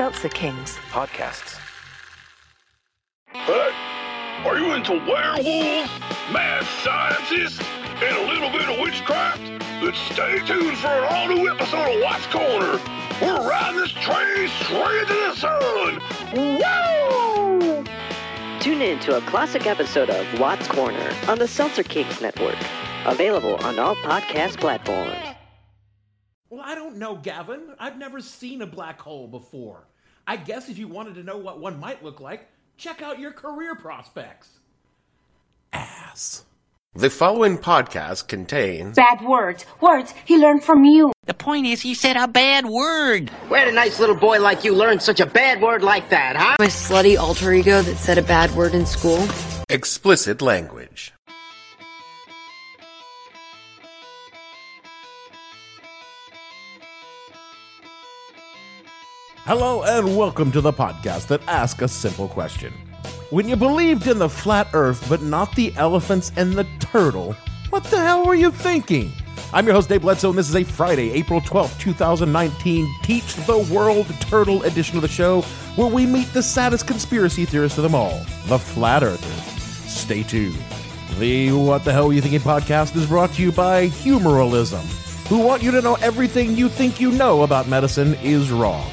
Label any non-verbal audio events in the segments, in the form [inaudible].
Seltzer Kings. Podcasts. Hey, are you into werewolves, mad scientists, and a little bit of witchcraft? Then stay tuned for an all-new episode of Watts Corner. We're riding this train straight to the sun. Woo! Tune in to a classic episode of Watts Corner on the Seltzer Kings Network. Available on all podcast platforms. Well, I don't know, Gavin. I've never seen a black hole before. I guess if you wanted to know what one might look like, check out your career prospects. Ass. The following podcast contains Bad words. Words he learned from you. The point is, he said a bad word. Where'd a nice little boy like you learn such a bad word like that, huh? My slutty alter ego that said a bad word in school. explicit language. Hello and welcome to the podcast that asks a simple question. When you believed in the flat earth but not the elephants and the turtle, what the hell were you thinking? I'm your host Dave Bledsoe and this is a Friday, April 12th, 2019 Teach the World Turtle edition of the show where we meet the saddest conspiracy theorist of them all, the flat earthers. Stay tuned. The What the Hell Were You Thinking podcast is brought to you by Humoralism, who want you to know everything you think you know about medicine is wrong.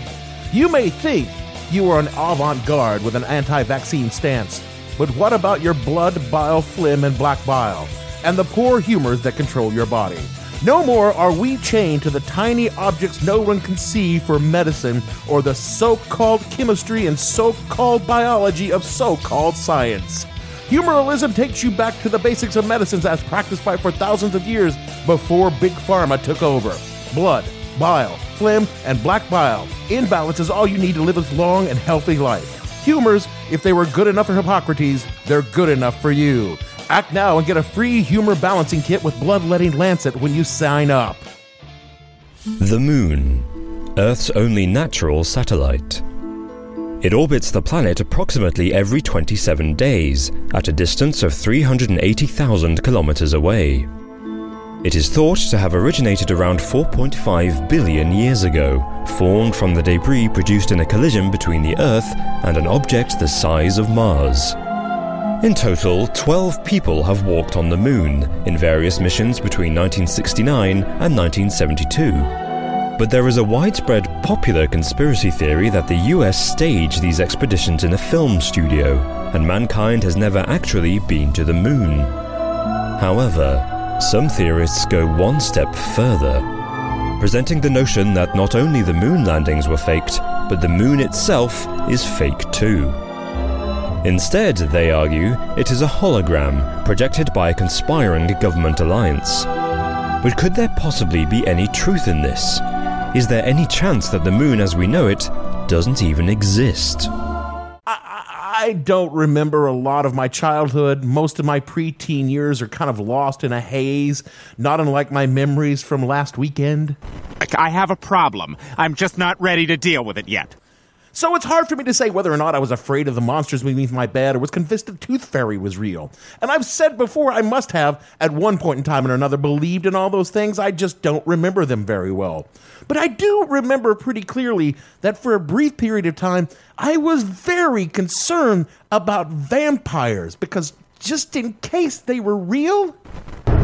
You may think you are an avant garde with an anti vaccine stance, but what about your blood, bile, phlegm, and black bile, and the poor humors that control your body? No more are we chained to the tiny objects no one can see for medicine or the so called chemistry and so called biology of so called science. Humoralism takes you back to the basics of medicines as practiced by for thousands of years before Big Pharma took over. Blood, bile, phlegm, and black bile. In balance is all you need to live a long and healthy life. Humors, if they were good enough for Hippocrates, they're good enough for you. Act now and get a free humor balancing kit with bloodletting lancet when you sign up. The Moon, Earth's only natural satellite. It orbits the planet approximately every 27 days, at a distance of 380,000 kilometers away. It is thought to have originated around 4.5 billion years ago, formed from the debris produced in a collision between the Earth and an object the size of Mars. In total, 12 people have walked on the Moon in various missions between 1969 and 1972. But there is a widespread popular conspiracy theory that the US staged these expeditions in a film studio, and mankind has never actually been to the Moon. However, some theorists go one step further, presenting the notion that not only the moon landings were faked, but the moon itself is fake too. Instead, they argue, it is a hologram projected by a conspiring government alliance. But could there possibly be any truth in this? Is there any chance that the moon as we know it doesn't even exist? I don't remember a lot of my childhood. Most of my preteen years are kind of lost in a haze, not unlike my memories from last weekend. I have a problem. I'm just not ready to deal with it yet. So it's hard for me to say whether or not I was afraid of the monsters beneath my bed or was convinced the tooth fairy was real. And I've said before I must have, at one point in time or another, believed in all those things. I just don't remember them very well. But I do remember pretty clearly that for a brief period of time, I was very concerned about vampires because just in case they were real.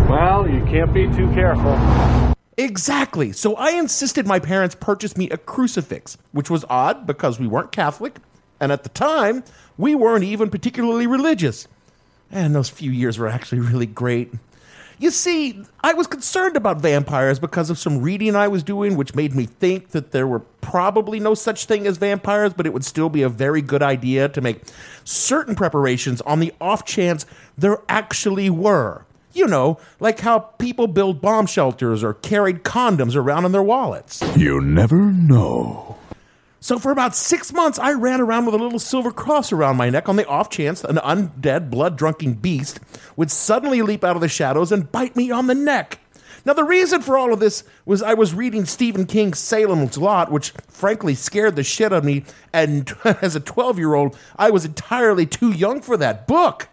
Well, you can't be too careful. Exactly. So I insisted my parents purchase me a crucifix, which was odd because we weren't Catholic, and at the time, we weren't even particularly religious. And those few years were actually really great. You see, I was concerned about vampires because of some reading I was doing, which made me think that there were probably no such thing as vampires, but it would still be a very good idea to make certain preparations on the off chance there actually were. You know, like how people build bomb shelters or carried condoms around in their wallets. You never know. So for about six months, I ran around with a little silver cross around my neck on the off chance an undead, blood drunken beast would suddenly leap out of the shadows and bite me on the neck. Now, the reason for all of this was I was reading Stephen King's Salem's Lot, which frankly scared the shit out of me. And [laughs] as a 12 year old, I was entirely too young for that book.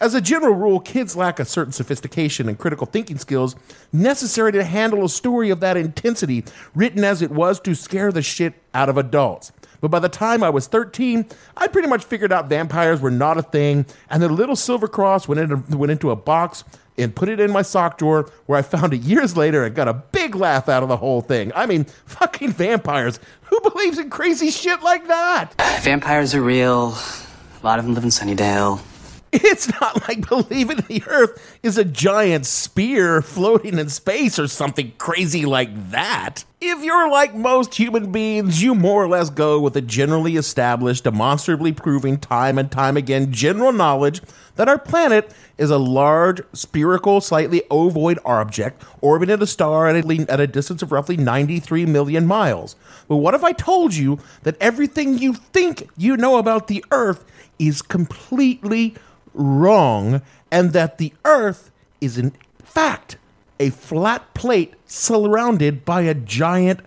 As a general rule, kids lack a certain sophistication and critical thinking skills necessary to handle a story of that intensity, written as it was to scare the shit out of adults. But by the time I was 13, I pretty much figured out vampires were not a thing, and the little silver cross went into, went into a box and put it in my sock drawer where I found it years later and got a big laugh out of the whole thing. I mean, fucking vampires. Who believes in crazy shit like that? Vampires are real. A lot of them live in Sunnydale. It's not like believing the Earth is a giant spear floating in space or something crazy like that. If you're like most human beings, you more or less go with the generally established, demonstrably proving time and time again general knowledge that our planet is a large, spherical, slightly ovoid object orbiting a star at a, at a distance of roughly 93 million miles. But what if I told you that everything you think you know about the Earth is completely wrong and that the Earth is in fact a flat plate surrounded by a giant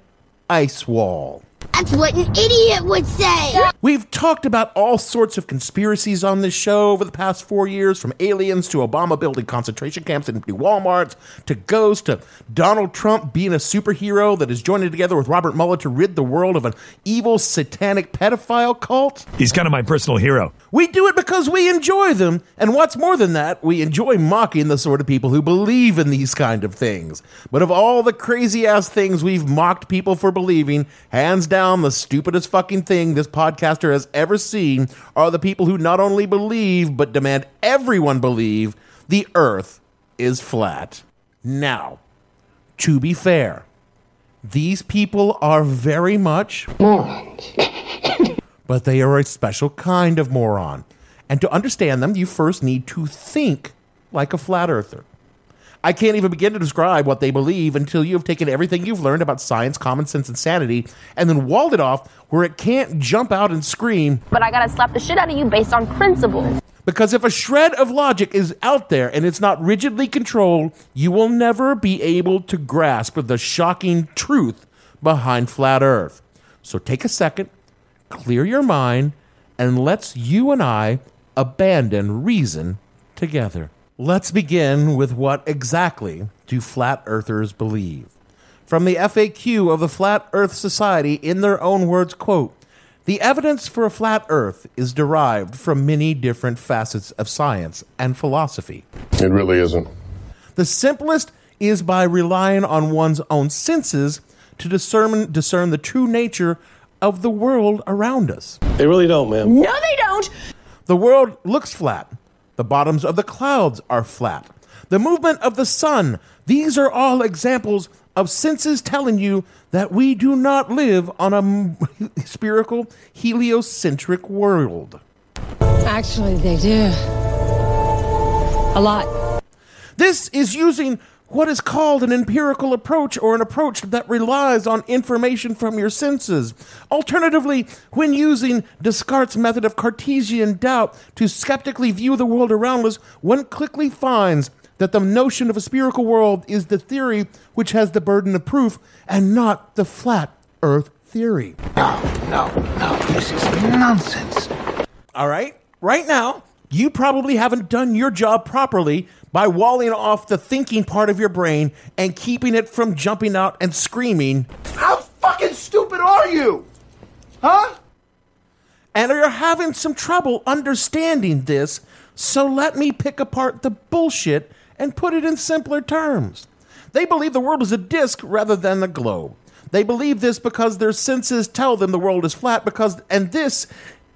ice wall. That's what an idiot would say. We've talked about all sorts of conspiracies on this show over the past four years, from aliens to Obama building concentration camps and empty Walmarts, to ghosts, to Donald Trump being a superhero that is joining together with Robert Mueller to rid the world of an evil satanic pedophile cult. He's kind of my personal hero. We do it because we enjoy them, and what's more than that, we enjoy mocking the sort of people who believe in these kind of things. But of all the crazy ass things we've mocked people for believing, hands down the stupidest fucking thing this podcaster has ever seen are the people who not only believe but demand everyone believe the earth is flat. Now, to be fair, these people are very much morons. [laughs] but they are a special kind of moron. And to understand them, you first need to think like a flat earther. I can't even begin to describe what they believe until you have taken everything you've learned about science, common sense, and sanity and then walled it off where it can't jump out and scream. But I gotta slap the shit out of you based on principles. Because if a shred of logic is out there and it's not rigidly controlled, you will never be able to grasp the shocking truth behind flat Earth. So take a second, clear your mind, and let's you and I abandon reason together. Let's begin with what exactly do flat earthers believe? From the FAQ of the Flat Earth Society, in their own words, quote, the evidence for a flat earth is derived from many different facets of science and philosophy. It really isn't. The simplest is by relying on one's own senses to discern, discern the true nature of the world around us. They really don't, man. No, they don't! The world looks flat. The bottoms of the clouds are flat. The movement of the sun, these are all examples of senses telling you that we do not live on a [laughs] spherical, heliocentric world. Actually, they do. A lot. This is using what is called an empirical approach or an approach that relies on information from your senses. Alternatively, when using Descartes' method of Cartesian doubt to skeptically view the world around us, one quickly finds that the notion of a spherical world is the theory which has the burden of proof and not the flat earth theory. No, no, no, this is nonsense. All right, right now, you probably haven't done your job properly by walling off the thinking part of your brain and keeping it from jumping out and screaming. How fucking stupid are you? Huh? And you're having some trouble understanding this, so let me pick apart the bullshit and put it in simpler terms. They believe the world is a disk rather than a globe. They believe this because their senses tell them the world is flat because and this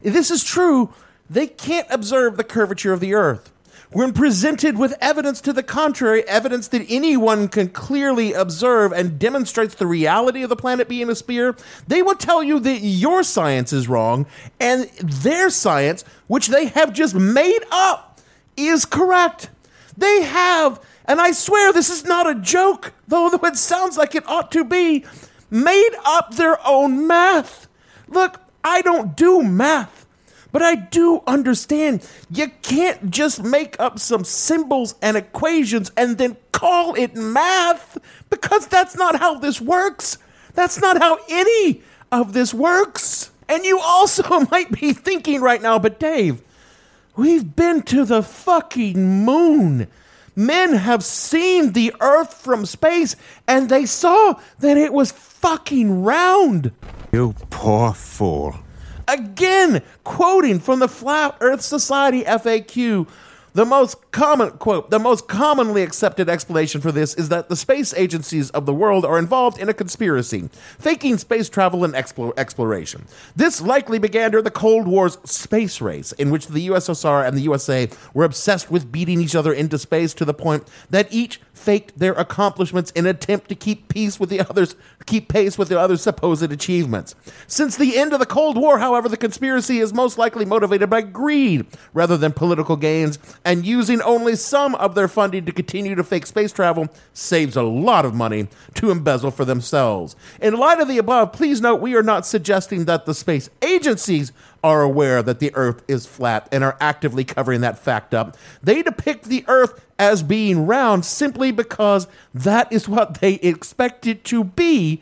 this is true, they can't observe the curvature of the earth. When presented with evidence to the contrary, evidence that anyone can clearly observe and demonstrates the reality of the planet being a sphere, they will tell you that your science is wrong and their science, which they have just made up, is correct. They have, and I swear this is not a joke, though it sounds like it ought to be, made up their own math. Look, I don't do math. But I do understand you can't just make up some symbols and equations and then call it math because that's not how this works. That's not how any of this works. And you also [laughs] might be thinking right now, but Dave, we've been to the fucking moon. Men have seen the earth from space and they saw that it was fucking round. You poor fool. Again, quoting from the Flat Earth Society FAQ, the most common quote, the most commonly accepted explanation for this is that the space agencies of the world are involved in a conspiracy, faking space travel and explo- exploration. This likely began during the Cold War's space race, in which the USSR and the USA were obsessed with beating each other into space to the point that each faked their accomplishments in an attempt to keep peace with the others, keep pace with the others' supposed achievements. Since the end of the Cold War, however, the conspiracy is most likely motivated by greed rather than political gains, and using only some of their funding to continue to fake space travel saves a lot of money to embezzle for themselves. In light of the above, please note we are not suggesting that the space agencies are aware that the Earth is flat and are actively covering that fact up. They depict the Earth as being round simply because that is what they expect it to be,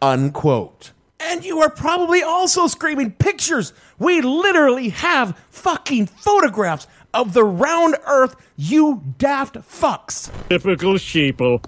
unquote. And you are probably also screaming pictures. We literally have fucking photographs of the round Earth, you daft fucks. Typical sheeple.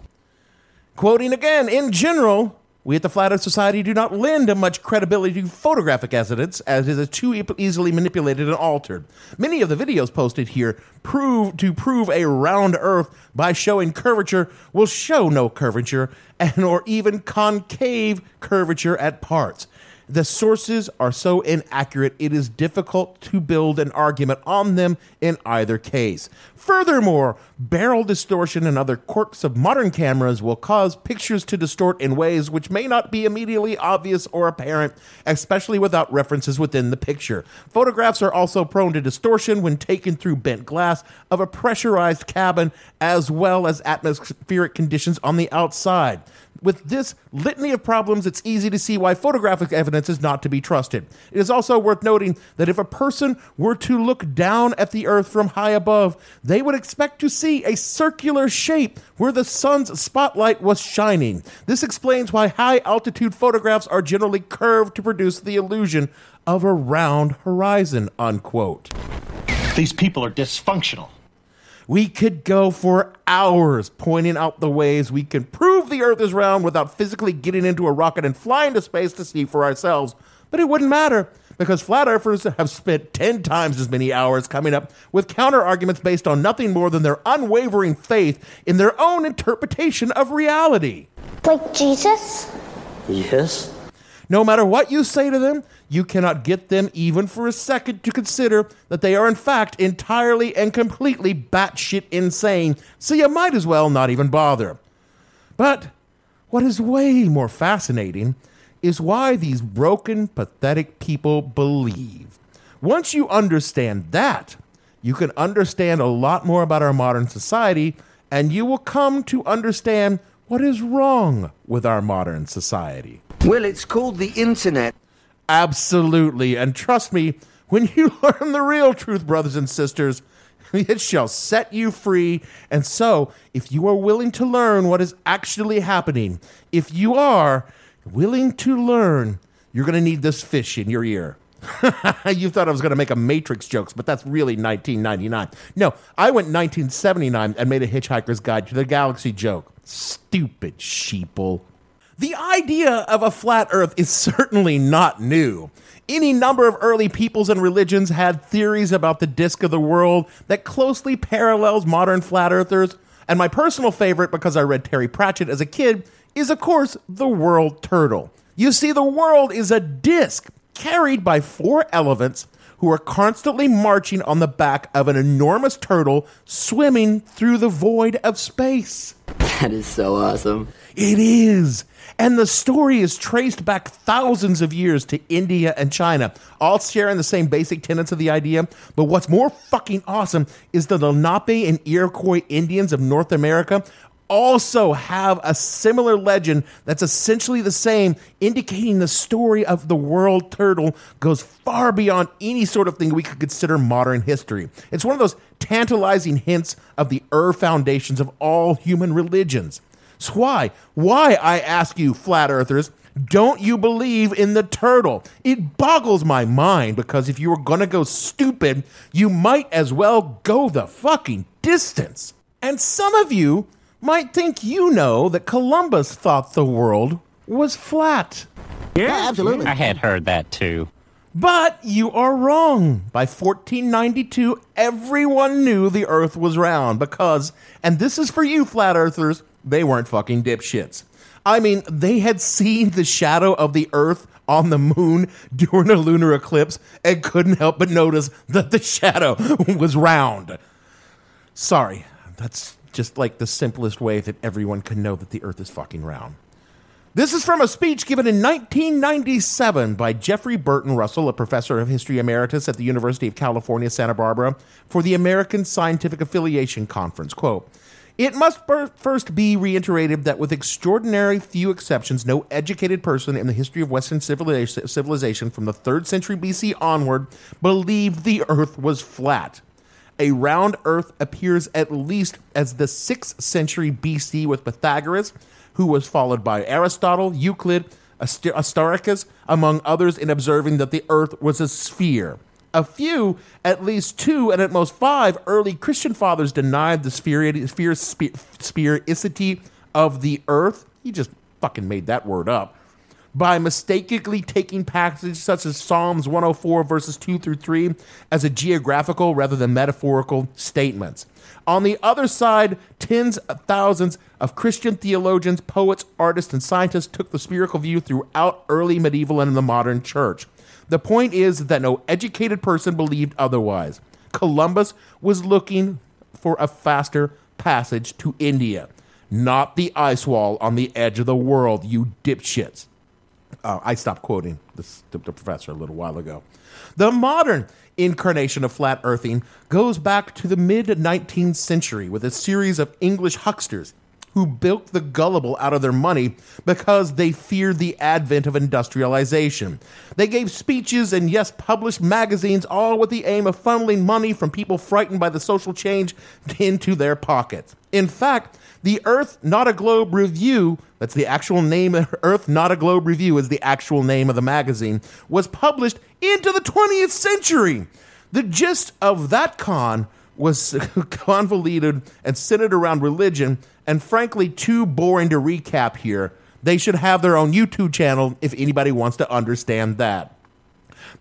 Quoting again, in general, we at the Flat Earth Society do not lend much credibility to photographic evidence, as it is too easily manipulated and altered. Many of the videos posted here prove to prove a round Earth by showing curvature will show no curvature, and or even concave curvature at parts. The sources are so inaccurate, it is difficult to build an argument on them in either case. Furthermore, barrel distortion and other quirks of modern cameras will cause pictures to distort in ways which may not be immediately obvious or apparent, especially without references within the picture. Photographs are also prone to distortion when taken through bent glass of a pressurized cabin as well as atmospheric conditions on the outside. With this litany of problems, it's easy to see why photographic evidence is not to be trusted. It is also worth noting that if a person were to look down at the Earth from high above, they would expect to see a circular shape where the sun's spotlight was shining. This explains why high altitude photographs are generally curved to produce the illusion of a round horizon. Unquote. These people are dysfunctional. We could go for hours pointing out the ways we can prove the Earth is round without physically getting into a rocket and flying to space to see for ourselves. But it wouldn't matter because flat earthers have spent 10 times as many hours coming up with counter arguments based on nothing more than their unwavering faith in their own interpretation of reality. Like Jesus? Yes. No matter what you say to them, you cannot get them even for a second to consider that they are in fact entirely and completely batshit insane, so you might as well not even bother. But what is way more fascinating is why these broken, pathetic people believe. Once you understand that, you can understand a lot more about our modern society, and you will come to understand what is wrong with our modern society. Well, it's called the internet. Absolutely. And trust me, when you [laughs] learn the real truth, brothers and sisters, [laughs] it shall set you free. And so, if you are willing to learn what is actually happening, if you are willing to learn, you're going to need this fish in your ear. [laughs] you thought I was going to make a Matrix jokes, but that's really 1999. No, I went 1979 and made a Hitchhiker's Guide to the Galaxy joke. Stupid sheeple. The idea of a flat earth is certainly not new. Any number of early peoples and religions had theories about the disk of the world that closely parallels modern flat earthers. And my personal favorite, because I read Terry Pratchett as a kid, is of course the world turtle. You see, the world is a disk carried by four elephants who are constantly marching on the back of an enormous turtle swimming through the void of space. That is so awesome. It is. And the story is traced back thousands of years to India and China, all sharing the same basic tenets of the idea. But what's more fucking awesome is the Lenape and Iroquois Indians of North America also have a similar legend that's essentially the same, indicating the story of the world turtle goes far beyond any sort of thing we could consider modern history. It's one of those tantalizing hints of the Ur foundations of all human religions. So why, why, I ask you, flat earthers, don't you believe in the turtle? It boggles my mind because if you were gonna go stupid, you might as well go the fucking distance. And some of you might think you know that Columbus thought the world was flat. Yeah, absolutely. I had heard that too. But you are wrong. By 1492, everyone knew the Earth was round because, and this is for you, flat earthers, they weren't fucking dipshits. I mean, they had seen the shadow of the Earth on the moon during a lunar eclipse and couldn't help but notice that the shadow [laughs] was round. Sorry, that's just like the simplest way that everyone can know that the Earth is fucking round. This is from a speech given in 1997 by Jeffrey Burton Russell, a professor of history emeritus at the University of California, Santa Barbara, for the American Scientific Affiliation Conference. Quote, it must first be reiterated that, with extraordinary few exceptions, no educated person in the history of Western civilization from the 3rd century BC onward believed the earth was flat. A round earth appears at least as the 6th century BC with Pythagoras, who was followed by Aristotle, Euclid, Aristarchus, among others, in observing that the earth was a sphere. A few, at least two, and at most five early Christian fathers denied the sphericity of the earth. He just fucking made that word up by mistakenly taking passages such as Psalms 104, verses 2 through 3, as a geographical rather than metaphorical statements. On the other side, tens of thousands of Christian theologians, poets, artists, and scientists took the spherical view throughout early medieval and the modern church. The point is that no educated person believed otherwise. Columbus was looking for a faster passage to India, not the ice wall on the edge of the world, you dipshits. Uh, I stopped quoting this, the, the professor a little while ago. The modern incarnation of flat earthing goes back to the mid 19th century with a series of English hucksters who bilked the gullible out of their money because they feared the advent of industrialization. They gave speeches and, yes, published magazines, all with the aim of funneling money from people frightened by the social change [laughs] into their pockets. In fact, the Earth Not a Globe Review, that's the actual name, [laughs] Earth Not a Globe Review is the actual name of the magazine, was published into the 20th century. The gist of that con was [laughs] convoluted and centered around religion, and frankly, too boring to recap here. They should have their own YouTube channel if anybody wants to understand that.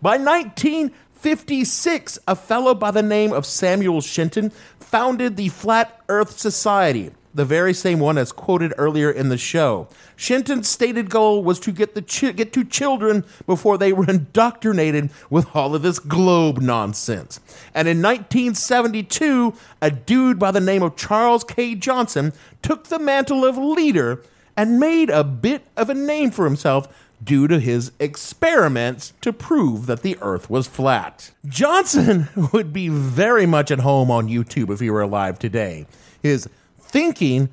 By 1956, a fellow by the name of Samuel Shenton founded the Flat Earth Society the very same one as quoted earlier in the show. Shenton's stated goal was to get the get to children before they were [laughs] indoctrinated with all of this globe nonsense. And in 1972, a dude by the name of Charles K. Johnson took the mantle of leader and made a bit of a name for himself due to his experiments to prove that the earth was flat. Johnson [laughs] would be very much at home on YouTube if he were alive today. His thinking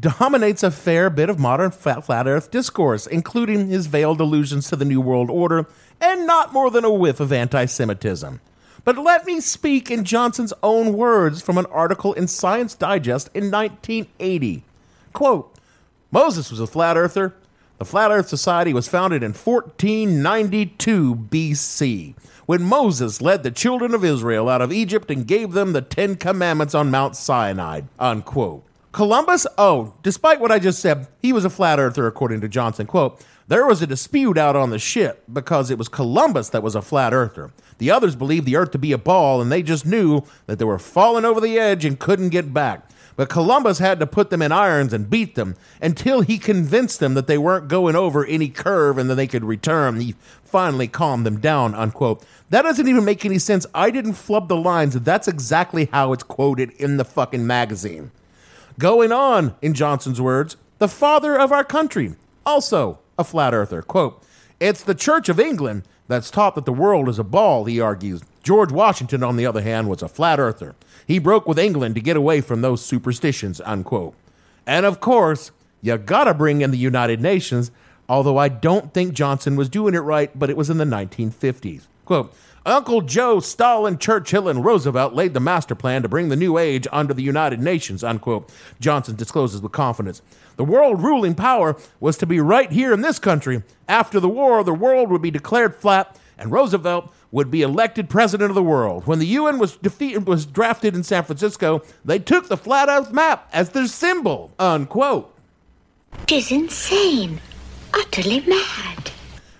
dominates a fair bit of modern flat, earth discourse, including his veiled allusions to the New World Order and not more than a whiff of anti Semitism. But let me speak in Johnson's own words from an article in Science Digest in 1980. Quote Moses was a flat earther. The Flat Earth Society was founded in 1492 BC when Moses led the children of Israel out of Egypt and gave them the Ten Commandments on Mount Sinai. Unquote. Columbus, oh, despite what I just said, he was a flat earther, according to Johnson. Quote, there was a dispute out on the ship because it was Columbus that was a flat earther. The others believed the earth to be a ball, and they just knew that they were falling over the edge and couldn't get back. But Columbus had to put them in irons and beat them until he convinced them that they weren't going over any curve and that they could return. He finally calmed them down, unquote. That doesn't even make any sense. I didn't flub the lines. That's exactly how it's quoted in the fucking magazine. Going on, in Johnson's words, the father of our country, also a flat earther. Quote, It's the Church of England that's taught that the world is a ball, he argues. George Washington, on the other hand, was a flat earther. He broke with England to get away from those superstitions, unquote. And of course, you gotta bring in the United Nations, although I don't think Johnson was doing it right, but it was in the 1950s. Quote, Uncle Joe, Stalin, Churchill, and Roosevelt laid the master plan to bring the new age under the United Nations, unquote. Johnson discloses with confidence. The world ruling power was to be right here in this country. After the war, the world would be declared flat, and Roosevelt would be elected president of the world. When the UN was defeated, was drafted in San Francisco, they took the flat Earth map as their symbol, unquote. Tis insane. Utterly mad.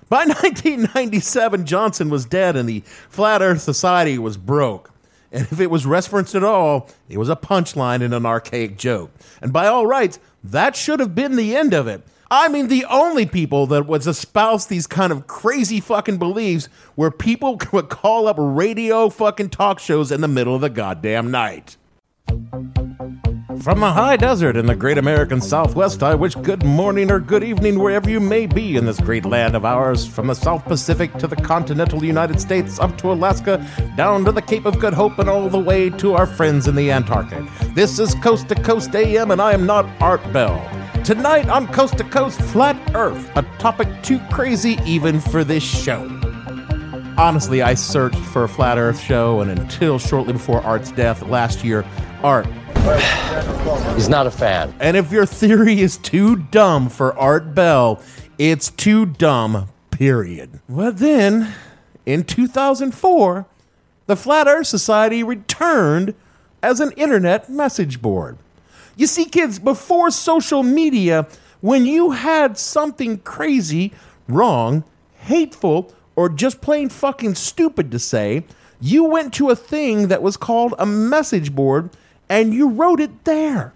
By [laughs] 1997, Johnson was dead and the Flat Earth Society was broke. And if it was referenced at all, it was a punchline in an archaic joke. And by all rights, that should have been the end of it. I mean, the only people that would espouse these kind of crazy fucking beliefs were people who would call up radio fucking talk shows in the middle of the goddamn night. From the high desert in the great American Southwest, I wish good morning or good evening wherever you may be in this great land of ours. From the South Pacific to the continental United States, up to Alaska, down to the Cape of Good Hope, and all the way to our friends in the Antarctic. This is Coast to Coast AM, and I am not Art Bell. Tonight on Coast to Coast Flat Earth, a topic too crazy even for this show. Honestly, I searched for a Flat Earth show, and until shortly before Art's death last year, Art [sighs] He's not a fan. And if your theory is too dumb for Art Bell, it's too dumb, period. Well, then, in 2004, the Flat Earth Society returned as an internet message board. You see, kids, before social media, when you had something crazy, wrong, hateful, or just plain fucking stupid to say, you went to a thing that was called a message board and you wrote it there.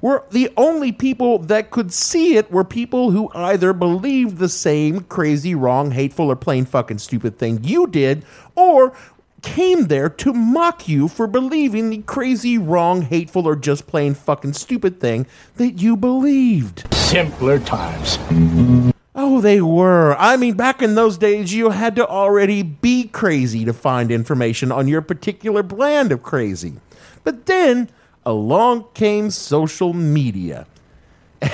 Where the only people that could see it were people who either believed the same crazy, wrong, hateful, or plain fucking stupid thing you did, or came there to mock you for believing the crazy, wrong, hateful, or just plain fucking stupid thing that you believed. Simpler times. Oh, they were. I mean, back in those days, you had to already be crazy to find information on your particular brand of crazy. But then along came social media.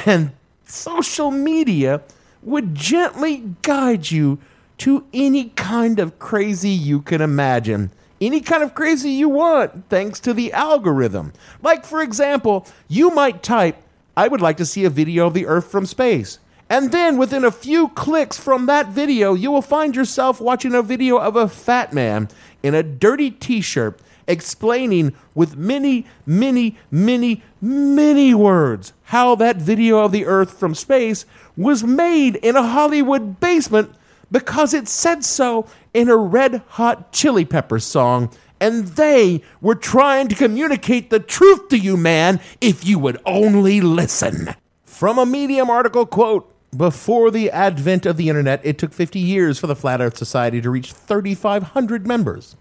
And social media would gently guide you to any kind of crazy you can imagine. Any kind of crazy you want, thanks to the algorithm. Like, for example, you might type, I would like to see a video of the Earth from space. And then within a few clicks from that video, you will find yourself watching a video of a fat man in a dirty t shirt explaining with many, many, many, many words how that video of the Earth from space was made in a Hollywood basement because it said so in a red hot chili pepper song. And they were trying to communicate the truth to you, man, if you would only listen. From a Medium article quote, before the advent of the internet, it took 50 years for the Flat Earth Society to reach 3,500 members.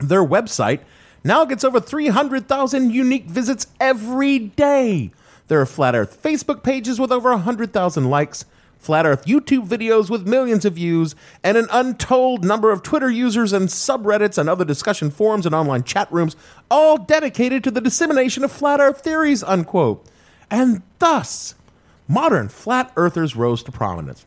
Their website now gets over 300,000 unique visits every day. There are Flat Earth Facebook pages with over 100,000 likes, Flat Earth YouTube videos with millions of views, and an untold number of Twitter users and subreddits and other discussion forums and online chat rooms, all dedicated to the dissemination of flat Earth theories, unquote. And thus, modern flat earthers rose to prominence.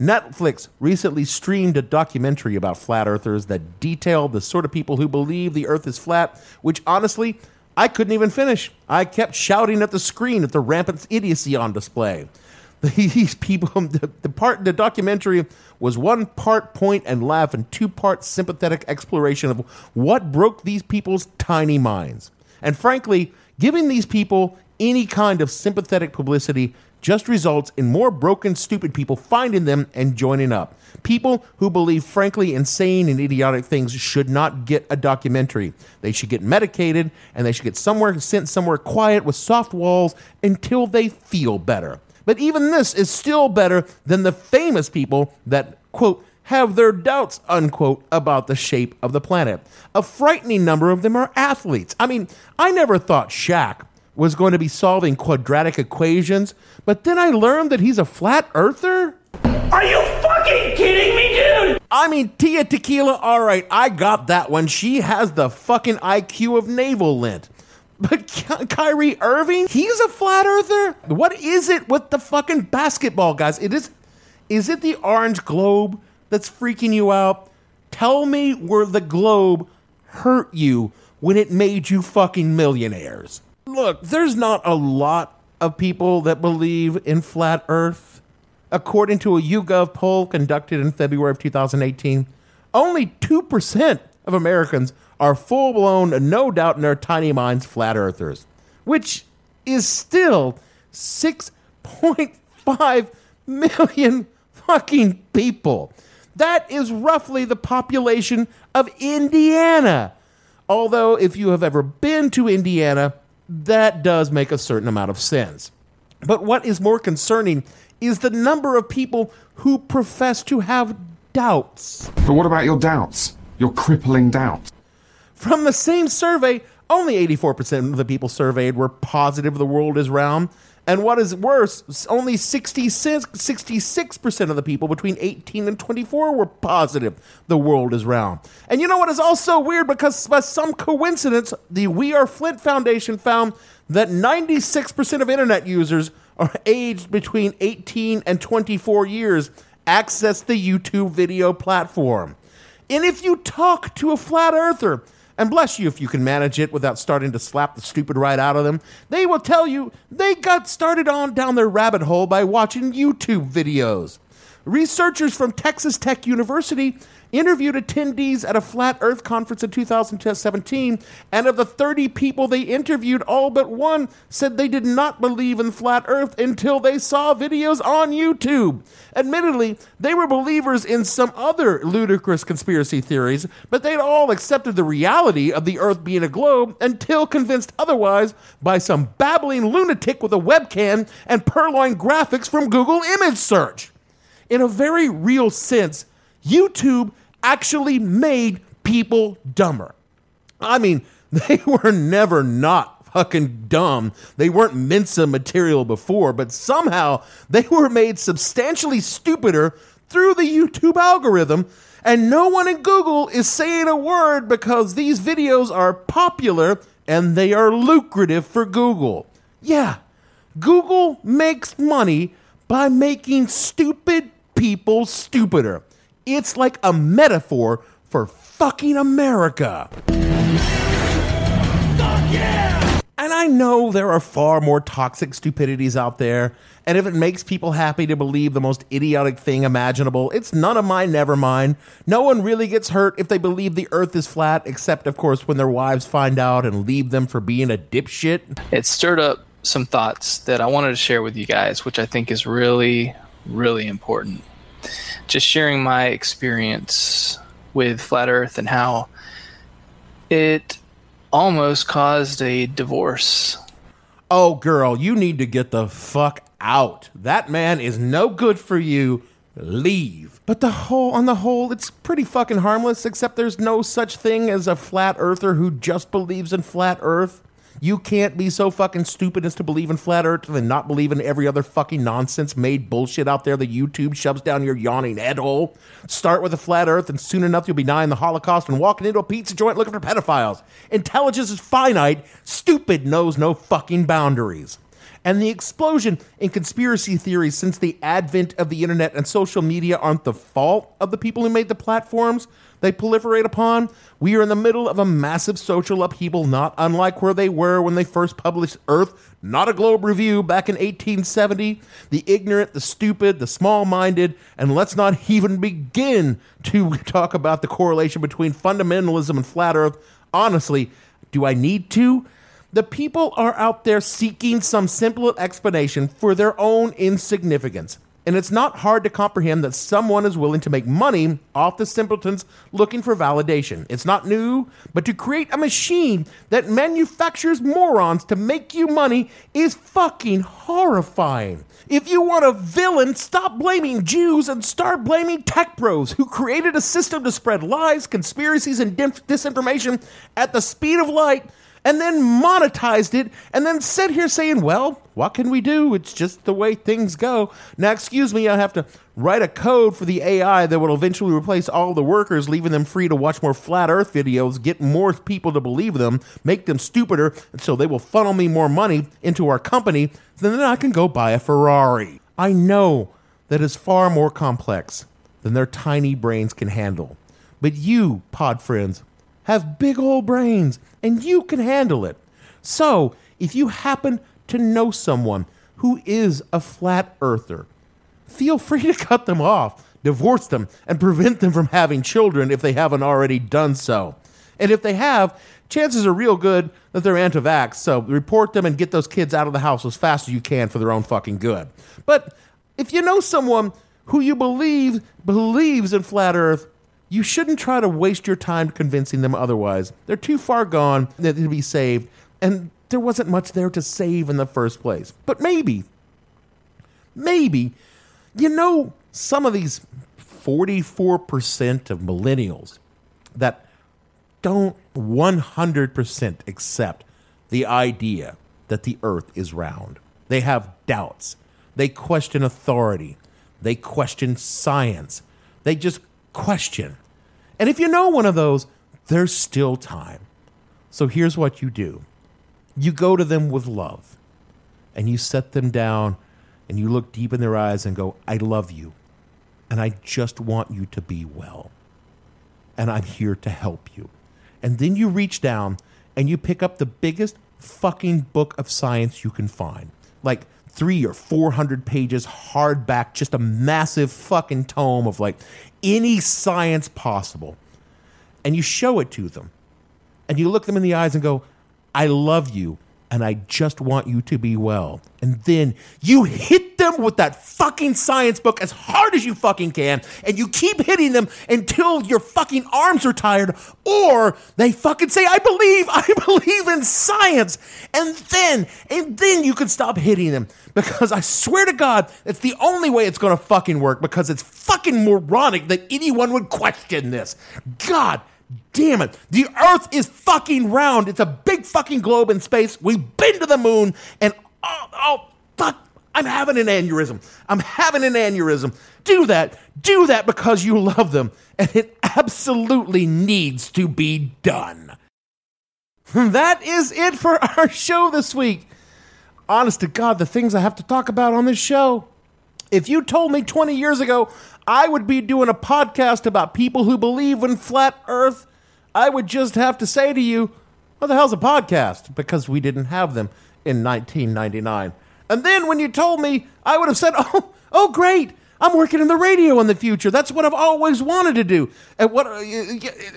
Netflix recently streamed a documentary about flat earthers that detailed the sort of people who believe the earth is flat, which honestly, I couldn't even finish. I kept shouting at the screen at the rampant idiocy on display. [laughs] These people, the, part, the documentary was one part point and laugh and two part sympathetic exploration of what broke these people's tiny minds. And frankly, giving these people any kind of sympathetic publicity just results in more broken, stupid people finding them and joining up. People who believe, frankly, insane and idiotic things should not get a documentary. They should get medicated and they should get somewhere sent somewhere quiet with soft walls until they feel better. But even this is still better than the famous people that, quote, have their doubts, unquote, about the shape of the planet. A frightening number of them are athletes. I mean, I never thought Shaq was going to be solving quadratic equations, but then I learned that he's a flat earther? Are you fucking kidding me, dude? I mean, Tila Tequila, all right, I got that one. She has the fucking IQ of navel lint. But Ky- Kyrie Irving, he's a flat earther? What is it with the fucking basketball guys? It is is it the orange globe that's freaking you out? Tell me where the globe hurt you when it made you fucking millionaires. Look, there's not a lot of people that believe in flat earth. According to a YouGov poll conducted in February of 2018, only 2% of Americans are full blown, no doubt in their tiny minds, flat earthers, which is still 6.5 million fucking people. That is roughly the population of Indiana. Although, if you have ever been to Indiana, that does make a certain amount of sense. But what is more concerning is the number of people who profess to have doubts. But what about your doubts? Your crippling doubts? From the same survey, only 84% of the people surveyed were positive the world is round. And what is worse, only 66, 66% of the people between 18 and 24 were positive the world is round. And you know what is also weird? Because by some coincidence, the We Are Flint Foundation found that 96% of internet users are aged between 18 and 24 years access the YouTube video platform. And if you talk to a flat earther, and bless you if you can manage it without starting to slap the stupid right out of them. They will tell you they got started on down their rabbit hole by watching YouTube videos. Researchers from Texas Tech University interviewed attendees at a flat earth conference in 2017, and of the 30 people they interviewed, all but one said they did not believe in flat earth until they saw videos on YouTube. Admittedly, they were believers in some other ludicrous conspiracy theories, but they'd all accepted the reality of the earth being a globe until convinced otherwise by some babbling lunatic with a webcam and purloined graphics from Google image search. In a very real sense, YouTube actually made people dumber. I mean, [laughs] they were never not fucking dumb. They weren't Mensa material before, but somehow they were made substantially stupider through the YouTube algorithm. And no one in Google is saying a word because these videos are popular and they are lucrative for Google. Yeah, Google makes money by making stupid people stupider. It's like a metaphor for fucking America. And I know there are far more toxic stupidities out there, and if it makes people happy to believe the most idiotic thing imaginable, it's none of my never mind. No one really gets hurt if they believe the earth is flat, except, of course, when their wives find out and leave them for being a dipshit. It stirred up some thoughts that I wanted to share with you guys, which I think is really, really important. Just sharing my experience with Flat Earth and how it almost caused a divorce. Oh, girl, you need to get the fuck out. That man is no good for you. Leave. But the whole, on the whole, it's pretty fucking harmless, except there's no such thing as a flat earther who just believes in flat earth. You can't be so fucking stupid as to believe in flat earth and not believe in every other fucking nonsense made bullshit out there that YouTube shoves down your yawning head hole. Start with a flat earth, and soon enough you'll be denying the Holocaust and walking into a pizza joint looking for pedophiles. Intelligence is finite. Stupid knows no fucking boundaries. And the explosion in conspiracy theories since the advent of the internet and social media aren't the fault of the people who made the platforms they proliferate upon. We are in the middle of a massive social upheaval, not unlike where they were when they first published Earth, not a Globe Review, back in 1870. The ignorant, the stupid, the small minded, and let's not even begin to talk about the correlation between fundamentalism and flat Earth. Honestly, do I need to? The people are out there seeking some simple explanation for their own insignificance. And it's not hard to comprehend that someone is willing to make money off the simpletons looking for validation. It's not new, but to create a machine that manufactures morons to make you money is fucking horrifying. If you want a villain, stop blaming Jews and start blaming tech bros who created a system to spread lies, conspiracies, and disinformation at the speed of light and then monetized it and then sit here saying, well, what can we do? It's just the way things go. Now, excuse me, I have to write a code for the AI that will eventually replace all the workers, leaving them free to watch more flat earth videos, get more people to believe them, make them stupider, so they will funnel me more money into our company, then I can go buy a Ferrari. I know that is far more complex than their tiny brains can handle. But you, pod friends, have big old brains and you can handle it. So, if you happen to know someone who is a flat earther, feel free to cut them off, divorce them, and prevent them from having children if they haven't already done so. And if they have, chances are real good that they're anti vax, so report them and get those kids out of the house as fast as you can for their own fucking good. But if you know someone who you believe believes in flat Earth, you shouldn't try to waste your time convincing them otherwise. They're too far gone to be saved, and there wasn't much there to save in the first place. But maybe, maybe, you know, some of these 44% of millennials that don't 100% accept the idea that the earth is round. They have doubts. They question authority. They question science. They just question. And if you know one of those, there's still time. So here's what you do you go to them with love and you set them down and you look deep in their eyes and go, I love you. And I just want you to be well. And I'm here to help you. And then you reach down and you pick up the biggest fucking book of science you can find. Like three or four hundred pages, hardback, just a massive fucking tome of like any science possible. And you show it to them. And you look them in the eyes and go, I love you and I just want you to be well. And then you hit them with that fucking science book as hard as you fucking can, and you keep hitting them until your fucking arms are tired, or they fucking say, I believe, [laughs] I believe in science. And then, and then you can stop hitting them. Because I swear to God, it's the only way it's gonna fucking work, because it's fucking moronic that anyone would question this. God damn it. The earth is fucking round. It's a big fucking globe in space. We've been to the moon and oh, oh fuck. I'm having an aneurysm. I'm having an aneurysm. Do that. Do that because you love them. And it absolutely needs to be done. [laughs] That is it for our show this week. Honest to God, the things I have to talk about on this show. If you told me 20 years ago I would be doing a podcast about people who believe in flat earth, I would just have to say to you, what the hell's a podcast? Because we didn't have them in 1999. And then when you told me, I would have said, [laughs] oh, oh, great. I'm working in the radio in the future. That's what I've always wanted to do. And what uh,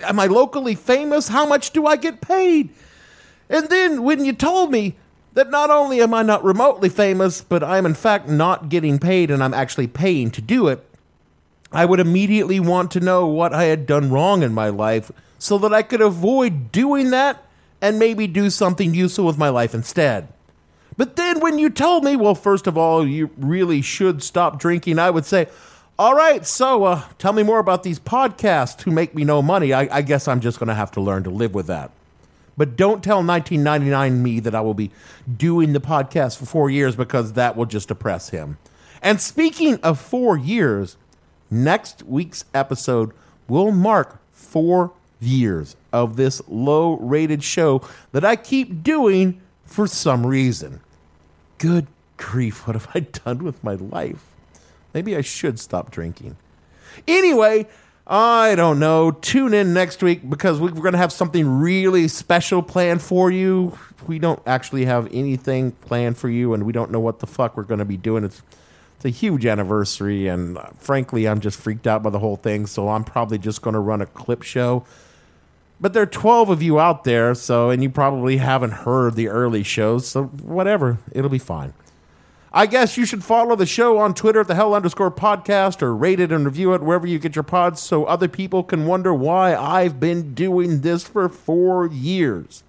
am I locally famous? How much do I get paid? And then when you told me that not only am I not remotely famous, but I'm in fact not getting paid and I'm actually paying to do it, I would immediately want to know what I had done wrong in my life so that I could avoid doing that and maybe do something useful with my life instead. But then when you told me, well, first of all, you really should stop drinking, I would say, all right, so uh, tell me more about these podcasts who make me no money. I, I guess I'm just going to have to learn to live with that. But don't tell 1999 me that I will be doing the podcast for four years because that will just depress him. And speaking of four years, next week's episode will mark four years of this low rated show that I keep doing for some reason. Good grief, what have I [laughs] done with my life? Maybe I should stop drinking. Anyway, I don't know. Tune in next week because we're going to have something really special planned for you. We don't actually have anything planned for you, and we don't know what the fuck we're going to be doing. It's it's a huge anniversary, and uh, frankly, I'm just freaked out by the whole thing. So I'm probably just going to run a clip show. But there are 12 of you out there, so and you probably haven't heard the early shows, so whatever, it'll be fine. I guess you should follow the show on Twitter at the Hell underscore podcast or rate it and review it wherever you get your pods so other people can wonder why I've been doing this for four years.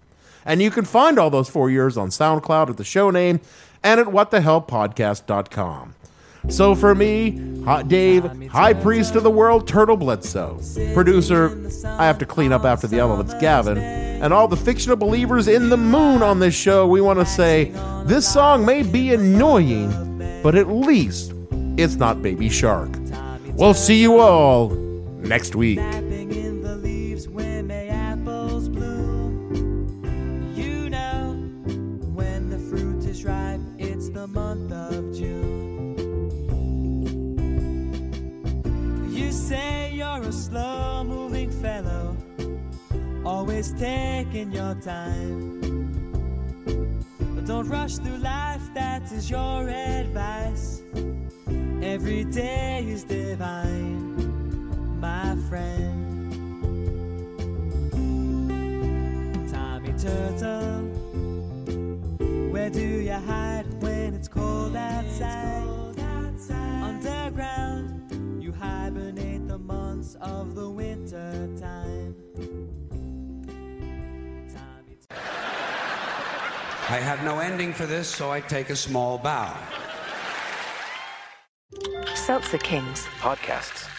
And you can find all those four years on SoundCloud at the show name and at whatthehellpodcast.com. So for me, Hot Dave, ah, High Priest of the World, Turtle Bledsoe. Producer, I have to clean up after the elements, Gavin. And all the fictional believers in the moon on this show, we want to say this song may be annoying, but at least it's not Baby Shark. We'll see you all next week. Taking your time. But don't rush through life, that is your advice. Every day is divine, my friend. Tommy Turtle, where do you hide when it's cold outside? Underground you hibernate the months of the winter time. I have no ending for this, so I take a small bow. Seltzer Kings. Podcasts